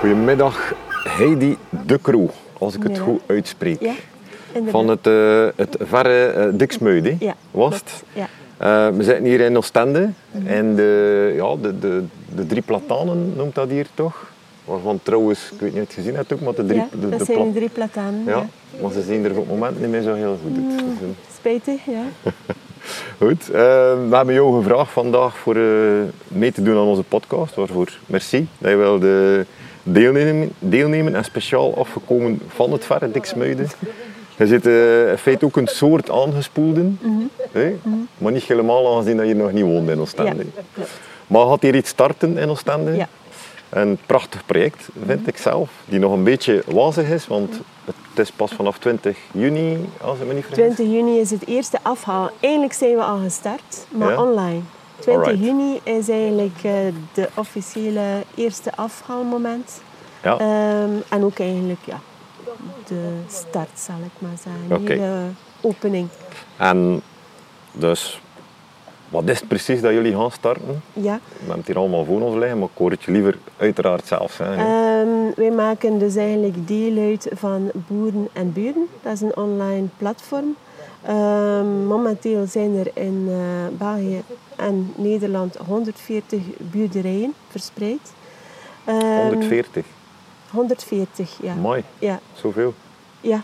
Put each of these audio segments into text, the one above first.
Goedemiddag, Heidi de Croo, als ik het goed uitspreek. Ja. Van het, eh, het verre? Ja, was het? Ja. Eh, we zitten hier in Oostende en de, ja, de, de, de drie platanen noemt dat hier toch? Waarvan trouwens, ik weet niet of je het gezien hebt ook, maar de drie, ja, de, dat de zijn drie platanen. Ja, maar ze zien er op het moment niet meer zo heel goed uit. Eh, Spijtig, ja. Goed, we hebben jou gevraagd vandaag voor mee te doen aan onze podcast. Waarvoor merci dat je wilde deelnemen, deelnemen en speciaal afgekomen van het verre Diksmuiden. Je zit eh, in feite ook een soort aangespoelden, hè? maar niet helemaal aangezien dat je nog niet woont in Oostende. Ja. Maar gaat hier iets starten in Oostende. Ja. Een prachtig project, vind ik zelf, die nog een beetje wazig is, want het is pas vanaf 20 juni, als ik me niet vergis. 20 juni is het eerste afhaal. Eigenlijk zijn we al gestart, maar Ja? online. 20 Alright. juni is eigenlijk eh, de officiële eerste afhaalmoment. Ja. Ehm, en ook eigenlijk ja, de start, zal ik maar zeggen. De opening. En dus, wat is het precies dat jullie gaan starten? Ja. We hebben het hier allemaal voor ons liggen, maar ik hoor het je liever uiteraard zelf. Ehm, wij maken dus eigenlijk deel uit van Boeren en Buren. Dat is een online platform. Ehm, momenteel zijn er in eh, België en Nederland 140 buurderijen verspreid. Ehm, 140, 140, ja. mooi, Ja, zoveel. ja,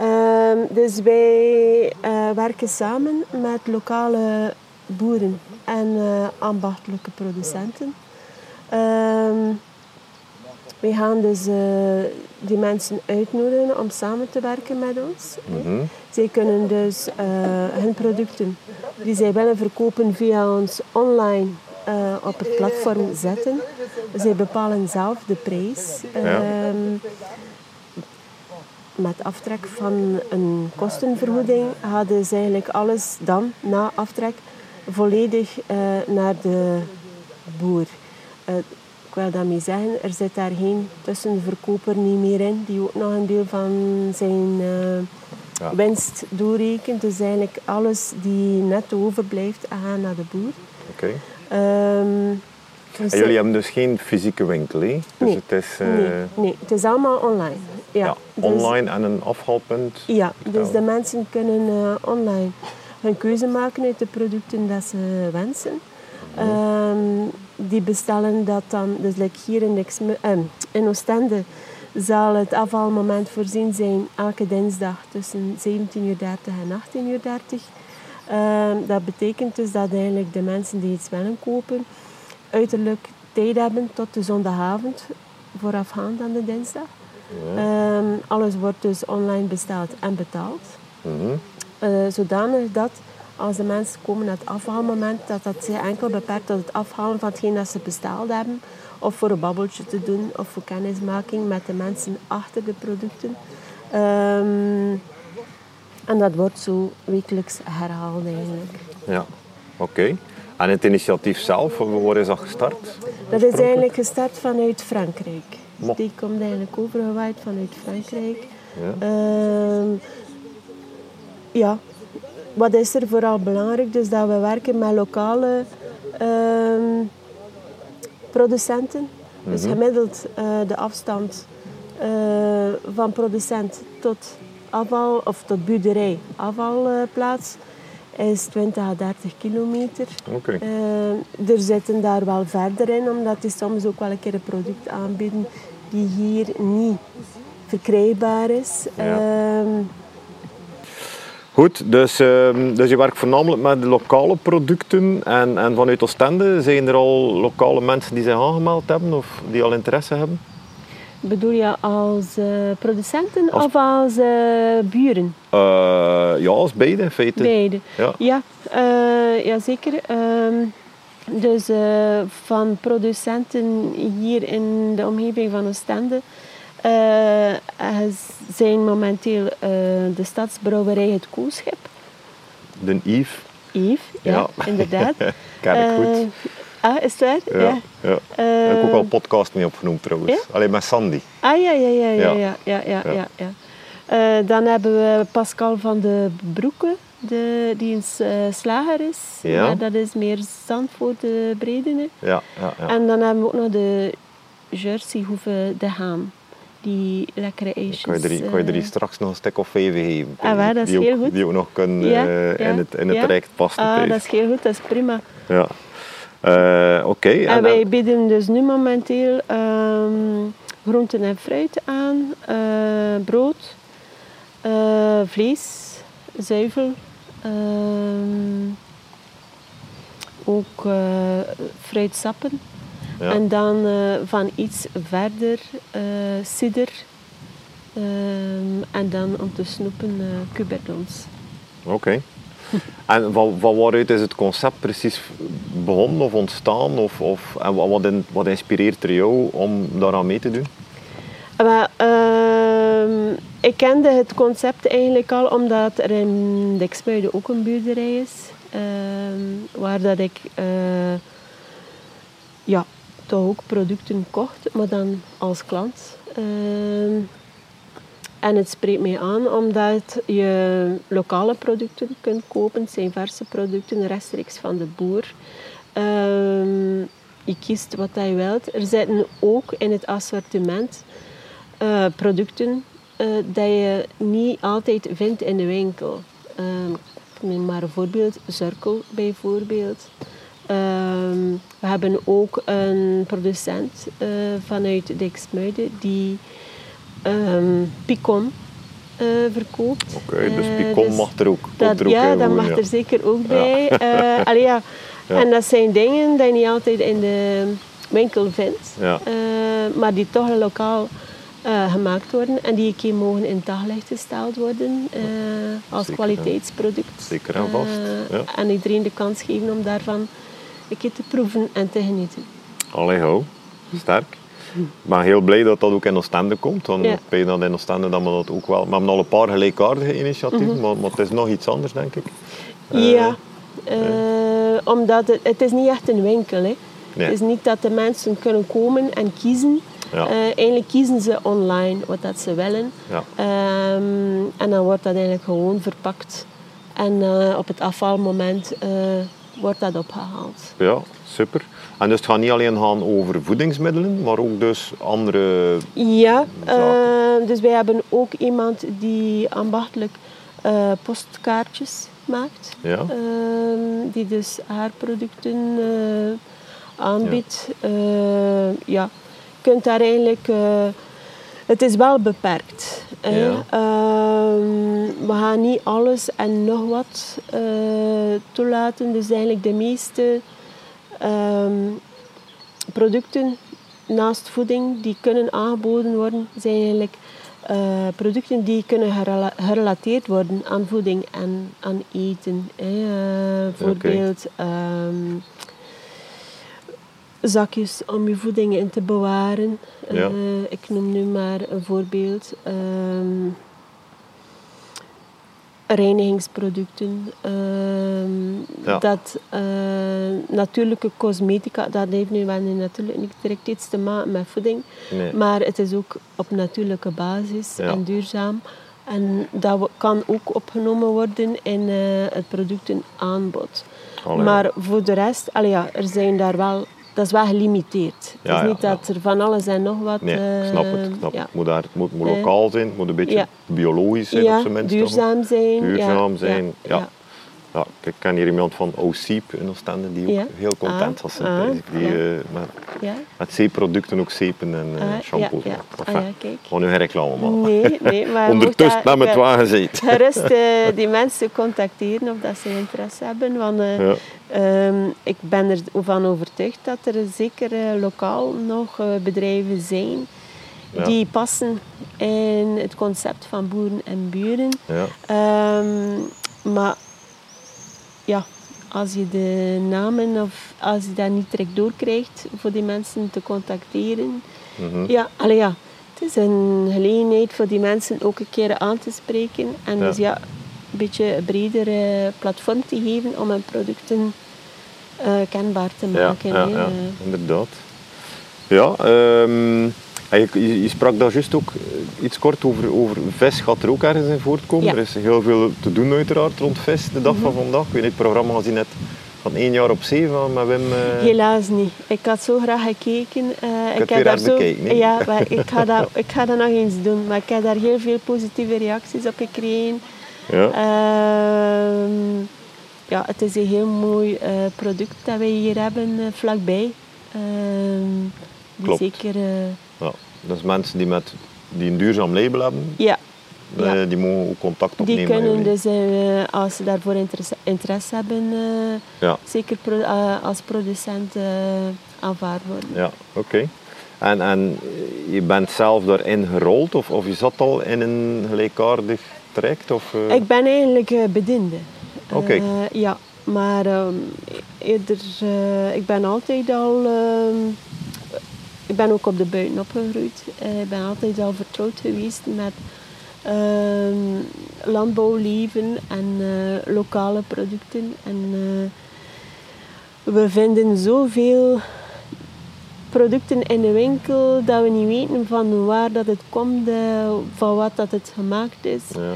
ja. Ehm, dus wij eh, werken samen met lokale boeren en eh, ambachtelijke producenten. Ehm, we gaan dus eh, die mensen uitnodigen om samen te werken met ons. Mhm. Zij kunnen dus hun producten die zij willen verkopen via ons online op het platform zetten. Zij bepalen zelf de prijs. Ehm, met aftrek van een kostenvergoeding gaat dus eigenlijk alles dan, na aftrek, volledig eh, naar de boer. Eh, ik wil daarmee zeggen, er zit daar geen tussenverkoper niet meer in, die ook nog een deel van zijn eh, Ja. winst doorrekent. Dus eigenlijk alles die net overblijft, gaat naar de boer. Oké. Ehm, dus En jullie hebben dus geen fysieke winkel, hè? Dus Nee. het is eh, nee, nee, het is allemaal online. Ja, ja, dus- online en een afhaalpunt. Ja, dus de mensen kunnen eh, online hun keuze maken uit de producten dat ze wensen. Ehm, die bestellen dat dan, dus like hier in, Exmu- eh, in Oostende zal het afvalmoment voorzien zijn elke dinsdag tussen 17.30 en 18.30 Ehm, dat betekent dus dat eigenlijk de mensen die iets willen kopen, uiterlijk tijd hebben tot de zondagavond voorafgaand aan de dinsdag. Ehm, alles wordt dus online besteld en betaald. Mhm. Eh, zodanig dat als de mensen komen naar het afhaalmoment, dat dat zich enkel beperkt tot het afhalen van hetgeen dat ze besteld hebben. Of voor een babbeltje te doen, of voor kennismaking met de mensen achter de producten. Ehm, en dat wordt zo wekelijks herhaald eigenlijk. Ja, oké. En het initiatief zelf, waar is dat gestart? Dat is eigenlijk gestart vanuit Frankrijk. Die komt eigenlijk overgewaaid vanuit Frankrijk. Ja. Ehm, ja, wat is er vooral belangrijk? Dus dat we werken met lokale ehm, producenten. Dus gemiddeld eh, de afstand eh, van producent tot afval of tot buurderij afvalplaats is 20 à 30 kilometer. Oké. Eh, er zitten daar wel verder in, omdat die soms ook wel een keer een product aanbieden die hier niet verkrijgbaar is. Ja. Ehm, Goed, dus, ehm, dus je werkt voornamelijk met de lokale producten en, en vanuit Oostende zijn er al lokale mensen die zich aangemeld hebben of die al interesse hebben? Bedoel je als eh, producenten Als- of als eh, buren? Eh, ja, als beide in feite. Beide. Ja. Ja, ja zeker. Ehm, dus van producenten hier in de omgeving van Oostende zijn momenteel de stadsbrouwerij Het Koolschip. De Yves, Yves, ja, Ja. inderdaad. ken ik goed. Ah, is het waar? Ja, ja. Eh, Heb ik ook al een podcast mee opgenoemd trouwens. Ja? Alleen met Sandy. Ah ja, ja, ja, ja, Ja. ja, ja, ja, Ja. ja, ja. Eh, dan hebben we Pascal van de Broeke, de, die een eh, slager is. Ja. Maar dat is meer Zandvoort, de Bredene. Ja, ja, ja. En dan hebben we ook nog de Jersey hoeven te gaan. Die lekkere ijsjes. Kan je, er, kan je er straks nog een stuk of vijf geven? Ah, waar, dat is die heel ook, goed. Die ook nog kunnen Ja, ja, in het, in het ja. passen. Ah, thuis. dat is heel goed, dat is prima. Ja. Eh, Oké. En, en- wij bieden dus nu momenteel ehm, groenten en fruit aan, eh, brood, eh, vlees, zuivel, ehm, ook fruitsappen. ja. En dan van iets verder eh cider ehm, en dan om te snoepen cuberdons. Oké. En van, waaruit is het concept precies begonnen of ontstaan? Of, of, en wat, wat in- wat inspireert er jou om daaraan mee te doen? Ehm, ik kende het concept eigenlijk al omdat er in Diksmuiden ook een buurderij is. ehm, waar dat ik eh, ja, toch ook producten kocht, maar dan als klant. En het spreekt mij aan omdat je lokale producten kunt kopen. Het zijn verse producten rechtstreeks van de boer. Ehm, je kiest wat je wilt. Er zitten ook in het assortiment eh, producten eh, dat je niet altijd vindt in de winkel. Ehm, ik neem maar een voorbeeld, Zurkel bijvoorbeeld. Ehm, we hebben ook een producent eh, vanuit Diksmuiden die ehm Picon eh, verkoopt. Oké, dus Eh, Picon dus mag er ook, dat, er ook ja, dat mag ja. er zeker ook bij. Eh, allee, ja. Ja. En dat zijn dingen die je niet altijd in de winkel vindt, maar die toch lokaal gemaakt worden en die een keer mogen in het daglicht gesteld worden als Zeker, kwaliteitsproduct. Zeker en vast, ja. En iedereen de kans geven om daarvan een keer te proeven en te genieten. Allee, ho. Sterk. Ik ben heel blij dat dat ook in Oostende komt. Want Ja. weet dat in Oostende dat we dat ook wel... We hebben al een paar gelijkaardige initiatieven, maar, maar het is nog iets anders, denk ik. Eh, ja, eh, omdat het, het is niet echt een winkel is. Nee. Het is niet dat de mensen kunnen komen en kiezen. Ja. Eh, eigenlijk kiezen ze online wat dat ze willen. Ja. Ehm, en dan wordt dat eigenlijk gewoon verpakt. En eh, op het afvalmoment eh, wordt dat opgehaald. Ja, super. En dus het gaat niet alleen gaan over voedingsmiddelen, maar ook dus andere... Ja, Zaken. eh, dus wij hebben ook iemand die ambachtelijk eh, postkaartjes maakt. Ja, Ehm, die dus haar producten eh, aanbiedt. Ja. ja, je kunt daar eigenlijk... het is wel beperkt. Ja. Ehm, we gaan niet alles en nog wat toelaten. Dus eigenlijk de meeste ehm, producten naast voeding die kunnen aangeboden worden, zijn eigenlijk eh, producten die kunnen gerela- gerelateerd worden aan voeding en aan eten. Hè. Eh, Bijvoorbeeld ehm, zakjes om je voeding in te bewaren. Ja. Eh, ik noem nu maar een voorbeeld. Ehm, reinigingsproducten. ehm, Ja. Dat eh, natuurlijke cosmetica, dat heeft nu wel natuurlijk niet direct iets te maken met voeding. nee. Maar het is ook op natuurlijke basis Ja. en duurzaam. En dat kan ook opgenomen worden in eh, het productenaanbod. Allee. Maar voor de rest, allee ja, er zijn daar wel, dat is wel gelimiteerd. het is ja, niet dat er van alles en nog wat... Nee, ik snap het. ik eh, snap het. Moet, daar, het moet, moet Eh, lokaal zijn, het moet een beetje biologisch zijn op zijn minst. toch? duurzaam zijn. Duurzaam zijn, ja. Ik ken hier iemand van Oseep in Oostende die ook Ja. heel content Ah, was. ah, die ja. eh, met, Ja. met zeeproducten ook zeepen en eh, Ah, shampoos. ja. Enfin, Ah, ja, kijk. Gewoon nu reclame maken. Nee, nee, maar Ondertussen het ja, wagen zit. gerust eh, die mensen contacteren of dat ze interesse hebben. Want eh, ehm, ik ben ervan overtuigd dat er zeker lokaal nog bedrijven zijn Ja. die passen in het concept van boeren en buren. Ja. Ehm, maar ja, als je de namen of als je dat niet direct doorkrijgt voor die mensen te contacteren. Mhm. Ja, allee, ja, het is een gelegenheid voor die mensen ook een keer aan te spreken. En Ja. dus ja, een beetje een breder eh, platform te geven om hun producten eh, kenbaar te maken. ja, ja, inderdaad. Ja, ehm, en je, sprak daar juist ook eh, iets kort over, over vis gaat er ook ergens in voortkomen. Ja. Mhm. Er is heel veel te doen uiteraard rond vis de dag van vandaag. Ik weet het programma gezien net van één jaar op zee van met Wim? eh, Helaas niet. Ik had zo graag gekeken. eh, het weer daar hè? Ja, maar ik ga, dat, ik ga dat nog eens doen. Maar ik heb daar heel veel positieve reacties op gekregen. ja. Ehm, ja, het is een heel mooi product dat wij hier hebben vlakbij. Ehm, die Klopt. zeker... ja. Dus mensen die, met, die een duurzaam label hebben, ja, eh, Ja. die mogen ook contact die opnemen. met kunnen dus, eh, als ze daarvoor interesse, interesse hebben, eh, Ja, zeker pro- als producent aanvaard worden. ja oké. En, en je bent zelf daarin gerold of, of je zat al in een gelijkaardig traject? Of? Ik ben eigenlijk bediende. Oké. Ja, maar ehm, eerder, ik ben altijd al, ehm, ik ben ook op de buiten opgegroeid. Eh, ik ben altijd al vertrouwd geweest met ehm, landbouwleven en eh, lokale producten. En eh, we vinden zoveel producten in de winkel dat we niet weten van waar dat het komt, van wat dat het gemaakt is. ja.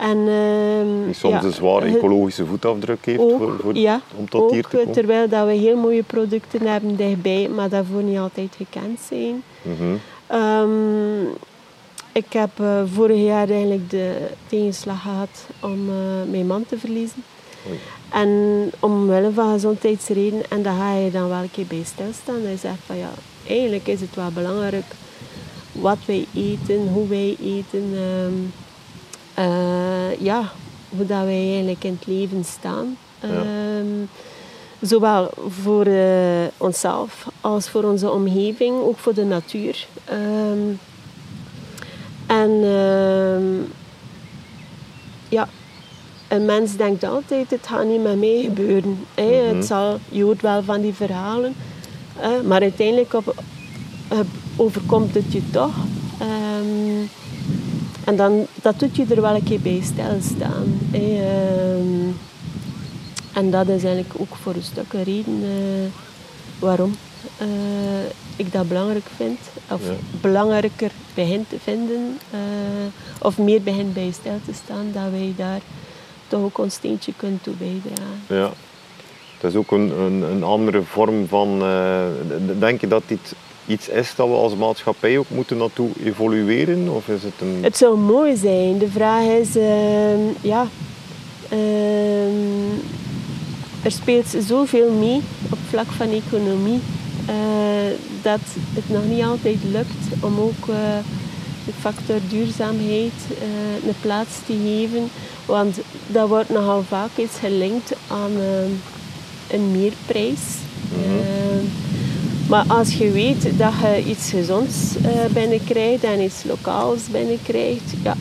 En, ehm, Die soms ja, een zware ecologische voetafdruk heeft ook, voor, voor, ja, om tot ook, hier te komen. terwijl dat we heel mooie producten hebben dichtbij, maar daarvoor niet altijd gekend zijn. Mhm. Ehm, ik heb eh, vorig jaar eigenlijk de tegenslag gehad om eh, mijn man te verliezen. Oei. En omwille van gezondheidsreden, en daar ga je dan wel een keer bij stilstaan. Hij zegt van ja, eigenlijk is het wel belangrijk wat wij eten, hoe wij eten. ehm, eh, ja, hoe dat wij eigenlijk in het leven staan. Ehm, zowel voor eh, onszelf als voor onze omgeving, ook voor de natuur. Ehm, en ehm, ja, een mens denkt altijd, het gaat niet met mij gebeuren. Hè. Mhm. het zal, je hoort wel van die verhalen, hè, maar uiteindelijk op, overkomt het je toch. En dan, dat doet je er wel een keer bij stilstaan. Hè. Ehm, en dat is eigenlijk ook voor een stuk een reden eh, waarom eh, ik dat belangrijk vind. Of Ja. belangrijker begin te vinden. eh, of meer begint bij stil te staan. Dat wij daar toch ook ons steentje kunnen toe bijdragen. Ja. Het is ook een, een, een andere vorm van... denk je dat dit iets is dat we als maatschappij ook moeten naartoe evolueren? Of is het een... Het zou mooi zijn. De vraag is, ehm, ja, ehm, er speelt zoveel mee op vlak van economie eh, dat het nog niet altijd lukt om ook eh, de factor duurzaamheid eh, een plaats te geven. Want dat wordt nogal vaak eens gelinkt aan ehm, een meerprijs. Ehm, maar als je weet dat je iets gezonds eh, binnenkrijgt en iets lokaals binnenkrijgt, ja,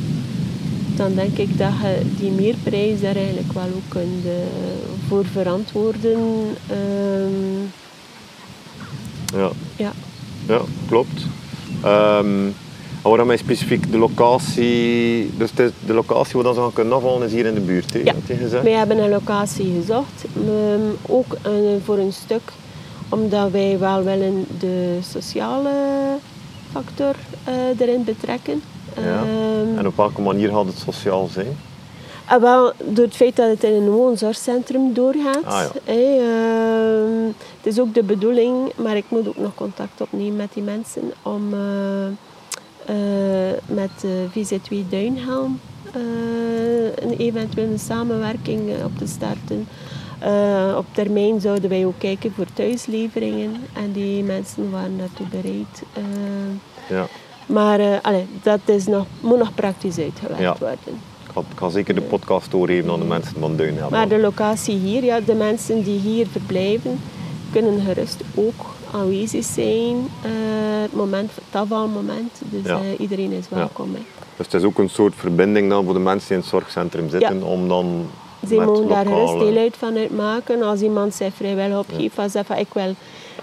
dan denk ik dat je die meerprijs daar eigenlijk wel ook kunt eh, voor verantwoorden. Ehm, Ja. ja. Ja, klopt. Ehm en waarom is specifiek de locatie... Dus is de locatie waar dan ze gaan kunnen afvallen is hier in de buurt, hè, Ja. Wij hebben een locatie gezocht, ehm, ook eh, voor een stuk omdat wij wel willen de sociale factor eh, erin betrekken. Ja. Ehm, En op welke manier gaat het sociaal zijn? Ah, wel, door het feit dat het in een woonzorgcentrum doorgaat. Ah, ja. ehm, het is ook de bedoeling, maar ik moet ook nog contact opnemen met die mensen om eh, eh, met VZW Duinhelm een eventuele samenwerking op te starten. Eh, op termijn zouden wij ook kijken voor thuisleveringen en die mensen waren daartoe bereid. eh. Ja. maar allee, dat is nog, moet nog praktisch uitgewerkt Ja. worden. Ik ga, ik ga zeker de podcast doorgeven aan de mensen van Duinhelm. Maar de locatie hier, ja, de mensen die hier verblijven, kunnen gerust ook aanwezig zijn. het moment, het afvalmoment. Dus Ja. iedereen is welkom. hè. Dus het is ook een soort verbinding dan voor de mensen die in het zorgcentrum zitten, om dan Ze mogen daar gerust deel uit van uitmaken. Als iemand zich vrijwillig opgeeft en zegt van ik wil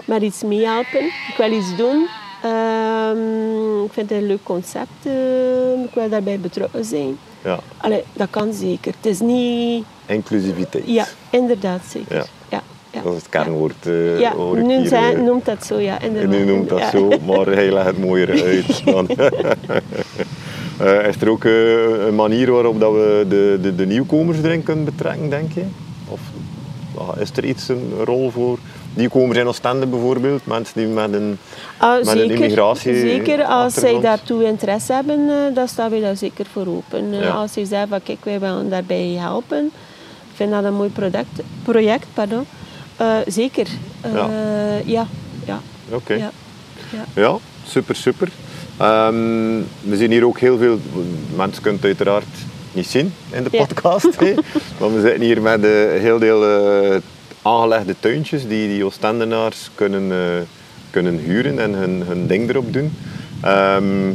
met iets meehelpen, ik wil iets doen. Ehm, ik vind het een leuk concept, eh, ik wil daarbij betrokken zijn. Ja, Allee, dat kan zeker. Het is niet... inclusiviteit. Ja, inderdaad zeker. Ja. Ja. ja. Dat is het kernwoord. eh, Ja, hoor ik noemt, hier, zij- eh. noemt dat zo, ja. En Inderdaad. u noemt dat Ja. zo, maar hij legt het mooier uit. Dan. Eh, is er ook eh, een manier waarop dat we de, de, de nieuwkomers erin kunnen betrekken, denk je? Of is er iets een rol voor nieuwkomers in Oostende bijvoorbeeld? Mensen die met een, Ah, met een zeker, immigratie zeker, als zij daartoe interesse hebben, eh, dan staan we daar zeker voor open. Ja. Als zij zeggen van kijk, wij willen daarbij helpen, ik vind dat een mooi product, project. Pardon. Zeker. Ja. ja. Ja. Oké. Ja. Ja. Ja, super, super. Ehm, we zien hier ook heel veel, mensen kunnen het uiteraard niet zien in de Ja. podcast. hè. maar we zitten hier met eh, heel veel eh, aangelegde tuintjes die die Oostendenaars kunnen, eh, kunnen huren en hun, hun ding erop doen. Ehm,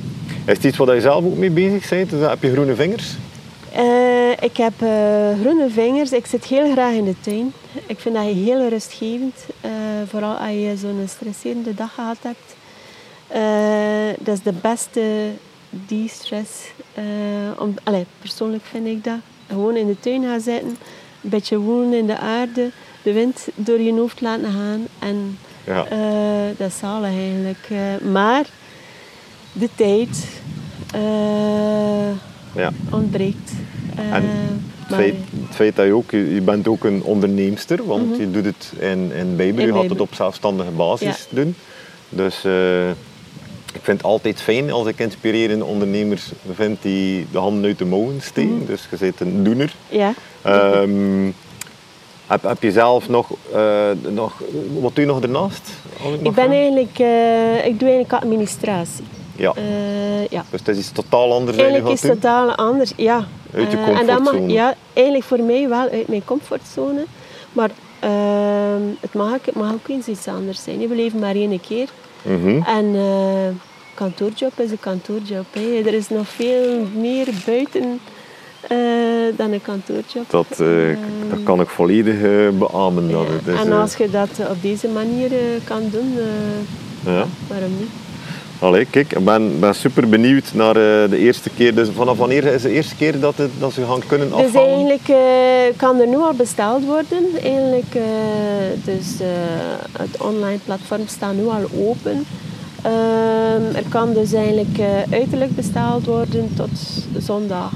is het iets waar je zelf ook mee bezig bent? Dus heb je groene vingers? Eh, ik heb groene vingers. Ik zit heel graag in de tuin. Ik vind dat heel rustgevend. vooral als je zo'n stresserende dag gehad hebt. Eh, dat is de beste de-stress. eh, om, persoonlijk vind ik dat. Gewoon in de tuin gaan zitten. Een beetje woelen in de aarde. De wind door je hoofd laten gaan. En Ja. eh, dat is zalig eigenlijk. Maar de tijd ja. ontbreekt. En Het feit, het feit dat je ook, je bent ook een onderneemster, want Mhm. je doet het in, in je gaat het op zelfstandige basis doen. Dus ik vind het altijd fijn als ik inspirerende ondernemers vind die de handen uit de mouwen steken. Mhm. Dus je bent een doener. Ja. Ehm, heb, heb je zelf nog, eh, nog, wat doe je nog daarnaast? Ik ben eigenlijk, eh, ik doe eigenlijk administratie. Ja, Eh, ja. dus het is iets totaal anders dan je Eigenlijk is het totaal anders, ja. Uit je Eh, en dat mag, comfortzone. ja, eigenlijk voor mij wel uit mijn comfortzone. Maar ehm, het, mag, ook- het mag ook eens iets anders zijn. We leven maar één keer. Mhm. En eh kantoorjob is een kantoorjob. Hè. Er is nog veel meer buiten eh, dan een kantoorjob. Dat, eh, Ehm, dat kan ik volledig beamen. Dat ja. het is, en als je dat op deze manier kan doen, ja. waarom niet? Allee, kijk, ik ben, ben super benieuwd naar eh, de eerste keer. Dus vanaf wanneer is de eerste keer dat, het, dat ze gaan kunnen Dus afhalen? eigenlijk eh, kan er nu al besteld worden. Eigenlijk, eh, dus het online platform staat nu al open. Ehm, er kan dus eigenlijk uiterlijk besteld worden tot zondag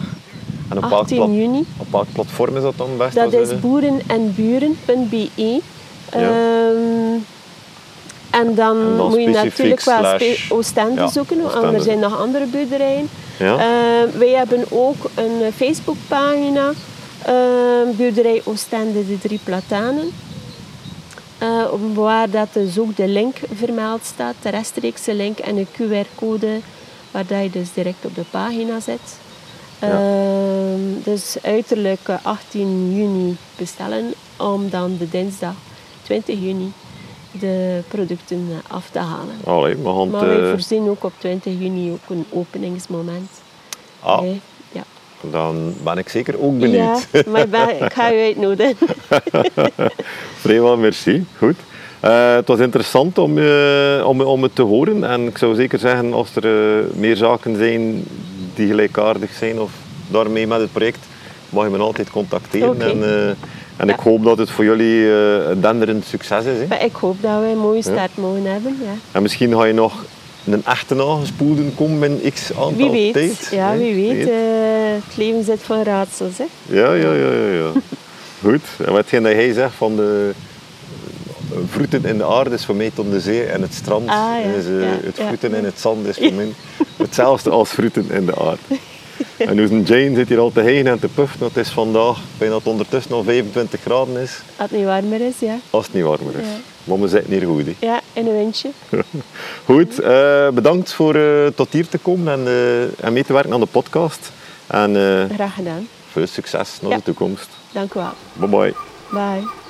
en op welk, 18 plat- juni. op welk platform is dat dan best? Dat is boerenenburen.be. Ja. Ehm, en dan, En dan moet je natuurlijk wel Oostende Ja, zoeken, want er zijn nog andere boerderijen. ja? Eh, wij hebben ook een eh, Facebookpagina, eh, Buurderij Oostende de Drie Platanen. Eh, waar dat dus ook de link vermeld staat, de rechtstreekse link en een QR-code, waar dat je dus direct op de pagina zet. Ja. Ehm, dus uiterlijk eh, 18 juni bestellen, om dan de dinsdag 20 juni de producten eh, af te halen. Allee, Maar het, wij eh, voorzien ook op 20 juni ook een openingsmoment. ah? Ja. dan ben ik zeker ook benieuwd. Ja, maar ik, ben, ik ga u uitnodigen. Vraiment, merci. Goed. Eh, het was interessant om, om, om het te horen. En ik zou zeker zeggen, als er meer zaken zijn die gelijkaardig zijn of daarmee met het project, mag je me altijd contacteren. En, en ik hoop dat het voor jullie eh, een denderend succes is. Hè. Ik hoop dat we een mooie start mogen hebben. Ja. En misschien ga je nog een echte aangespoelde komen binnen x aantal Wie weet. tijd. Ja, wie weet. eh, het leven zit van raadsels. Hè. Ja, ja, ja, ja. ja. Goed. En hetgeen dat hij zegt van de eh, vroeten in de aarde is voor mij tot de zee en het strand Ah, ja, is ja, het vroeten in het zand is voor mij hetzelfde als vroeten in de aarde. En dus een Jane zit hier al te heen en te puffen. Het is vandaag, bijna dat het ondertussen al 25 graden is, Als het niet warmer is, ja. als het niet warmer is. Ja. Maar we zitten hier goed. Ja, in een windje. Goed, eh, bedankt voor eh, tot hier te komen en, eh, en mee te werken aan de podcast. En Graag gedaan. veel succes naar Ja. de toekomst. Dank u wel. Bye bye. Bye.